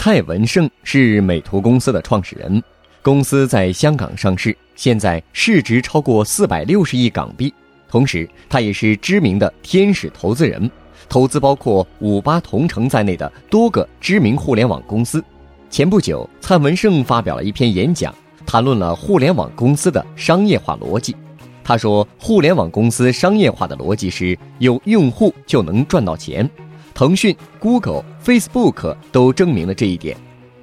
蔡文胜是美图公司的创始人，公司在香港上市，现在市值超过四百六十亿港币。同时，他也是知名的天使投资人，投资包括五八同城在内的多个知名互联网公司。前不久，蔡文胜发表了一篇演讲，谈论了互联网公司的商业化逻辑。他说，互联网公司商业化的逻辑是有用户就能赚到钱。腾讯、Google、Facebook 都证明了这一点。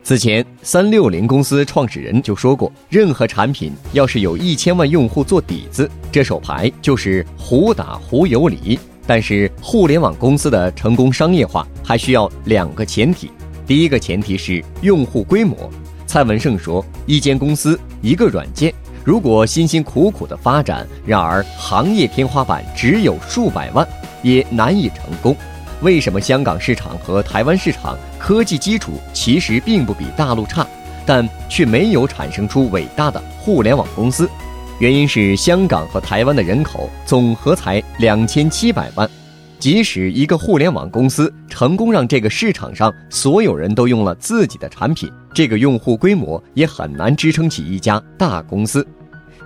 此前，三六零公司创始人就说过，任何产品要是有一千万用户做底子，这手牌就是胡打胡有理。但是，互联网公司的成功商业化还需要两个前提。第一个前提是用户规模。蔡文胜说，一间公司一个软件，如果辛辛苦苦的发展，然而行业天花板只有数百万，也难以成功。为什么香港市场和台湾市场科技基础其实并不比大陆差，但却没有产生出伟大的互联网公司？原因是香港和台湾的人口总和才两千七百万，即使一个互联网公司成功让这个市场上所有人都用了自己的产品，这个用户规模也很难支撑起一家大公司。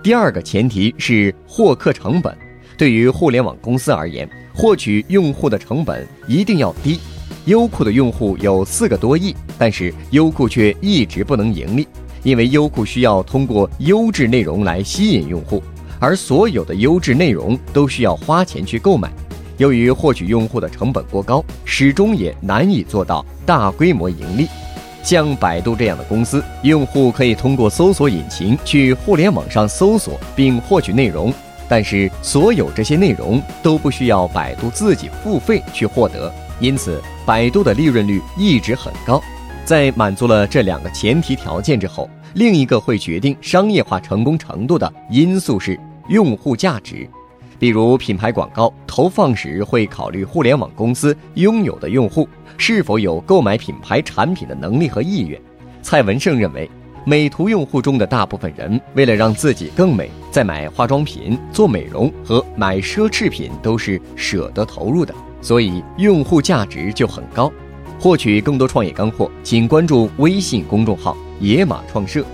第二个前提是获客成本，对于互联网公司而言。获取用户的成本一定要低。优酷的用户有四个多亿，但是优酷却一直不能盈利，因为优酷需要通过优质内容来吸引用户，而所有的优质内容都需要花钱去购买。由于获取用户的成本过高，始终也难以做到大规模盈利。像百度这样的公司，用户可以通过搜索引擎去互联网上搜索并获取内容。但是，所有这些内容都不需要百度自己付费去获得，因此百度的利润率一直很高。在满足了这两个前提条件之后，另一个会决定商业化成功程度的因素是用户价值。比如，品牌广告投放时会考虑互联网公司拥有的用户是否有购买品牌产品的能力和意愿。蔡文胜认为。美图用户中的大部分人，为了让自己更美，在买化妆品、做美容和买奢侈品都是舍得投入的，所以用户价值就很高。获取更多创业干货，请关注微信公众号“野马创社”。